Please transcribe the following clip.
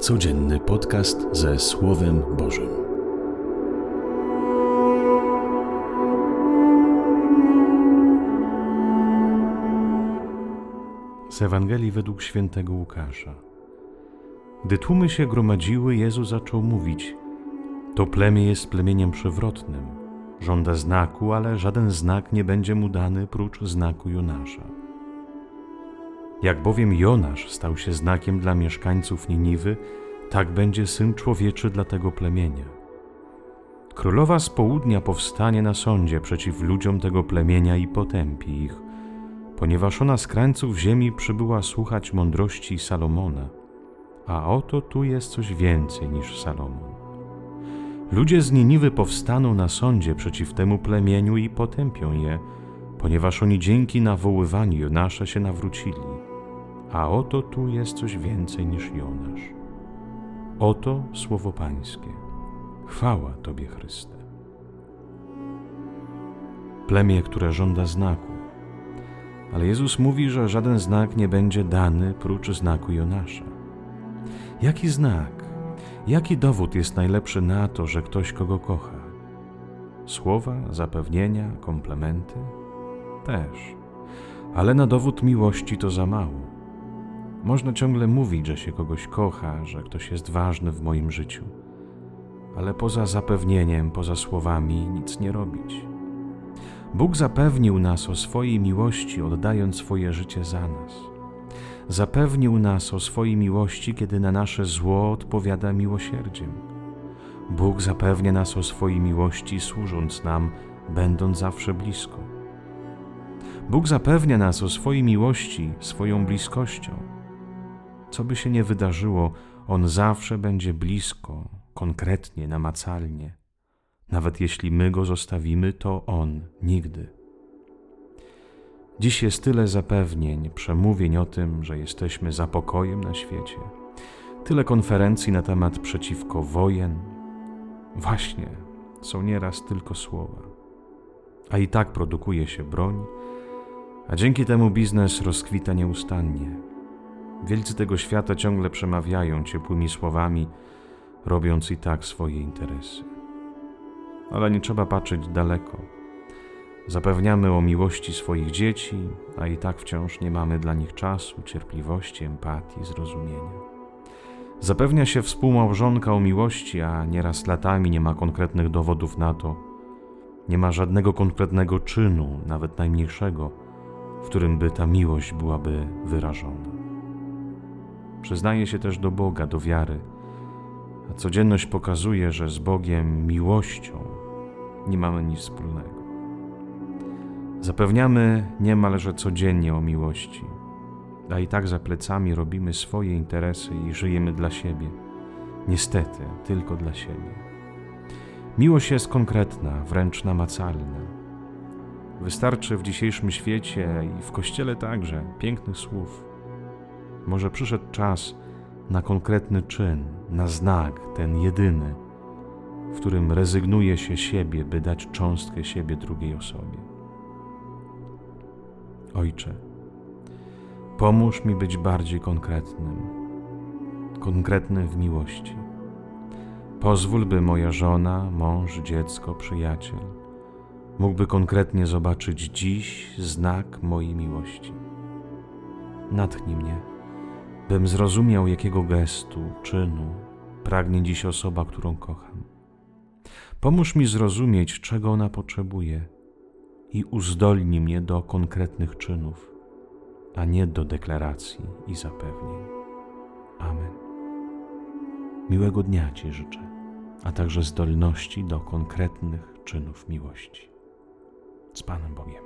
Codzienny podcast ze Słowem Bożym. Z Ewangelii według świętego Łukasza. Gdy tłumy się gromadziły, Jezus zaczął mówić: To plemię jest plemieniem przewrotnym. Żąda znaku, ale żaden znak nie będzie mu dany prócz znaku Jonasza. Jak bowiem Jonasz stał się znakiem dla mieszkańców Niniwy, tak będzie syn człowieczy dla tego plemienia. Królowa z południa powstanie na sądzie przeciw ludziom tego plemienia i potępi ich, ponieważ ona z krańców ziemi przybyła słuchać mądrości Salomona, a oto tu jest coś więcej niż Salomon. Ludzie z Niniwy powstaną na sądzie przeciw temu plemieniu i potępią je, ponieważ oni dzięki nawoływaniu Jonasza się nawrócili. A oto tu jest coś więcej niż Jonasz. Oto słowo Pańskie. Chwała Tobie, Chryste. Plemię, które żąda znaku. Ale Jezus mówi, że żaden znak nie będzie dany prócz znaku Jonasza. Jaki znak, jaki dowód jest najlepszy na to, że ktoś kogo kocha? Słowa, zapewnienia, komplementy? Też. Ale na dowód miłości to za mało. Można ciągle mówić, że się kogoś kocha, że ktoś jest ważny w moim życiu, ale poza zapewnieniem, poza słowami nic nie robić. Bóg zapewnił nas o swojej miłości, oddając swoje życie za nas. Zapewnił nas o swojej miłości, kiedy na nasze zło odpowiada miłosierdziem. Bóg zapewnia nas o swojej miłości, służąc nam, będąc zawsze blisko. Bóg zapewnia nas o swojej miłości, swoją bliskością. Co by się nie wydarzyło, On zawsze będzie blisko, konkretnie, namacalnie. Nawet jeśli my Go zostawimy, to On nigdy. Dziś jest tyle zapewnień, przemówień o tym, że jesteśmy za pokojem na świecie, tyle konferencji na temat przeciwko wojen. Właśnie, są nieraz tylko słowa. A i tak produkuje się broń, a dzięki temu biznes rozkwita nieustannie. Wielcy tego świata ciągle przemawiają ciepłymi słowami, robiąc i tak swoje interesy. Ale nie trzeba patrzeć daleko. Zapewniamy o miłości swoich dzieci, a i tak wciąż nie mamy dla nich czasu, cierpliwości, empatii, zrozumienia. Zapewnia się współmałżonka o miłości, a nieraz latami nie ma konkretnych dowodów na to, nie ma żadnego konkretnego czynu, nawet najmniejszego, w którym by ta miłość byłaby wyrażona. Przyznaje się też do Boga, do wiary, a codzienność pokazuje, że z Bogiem miłością nie mamy nic wspólnego. Zapewniamy niemalże codziennie o miłości, a i tak za plecami robimy swoje interesy i żyjemy dla siebie. Niestety, tylko dla siebie. Miłość jest konkretna, wręcz namacalna. Wystarczy w dzisiejszym świecie i w kościele także pięknych słów może przyszedł czas na konkretny czyn, na znak, ten jedyny, w którym rezygnuje się siebie, by dać cząstkę siebie drugiej osobie. Ojcze, pomóż mi być bardziej konkretnym, konkretnym w miłości. Pozwól, by moja żona, mąż, dziecko, przyjaciel mógłby konkretnie zobaczyć dziś znak mojej miłości. Natchnij mnie bym zrozumiał, jakiego gestu, czynu pragnie dziś osoba, którą kocham. Pomóż mi zrozumieć, czego ona potrzebuje i uzdolnij mnie do konkretnych czynów, a nie do deklaracji i zapewnień. Amen. Miłego dnia Ci życzę, a także zdolności do konkretnych czynów miłości. Z Panem Bogiem.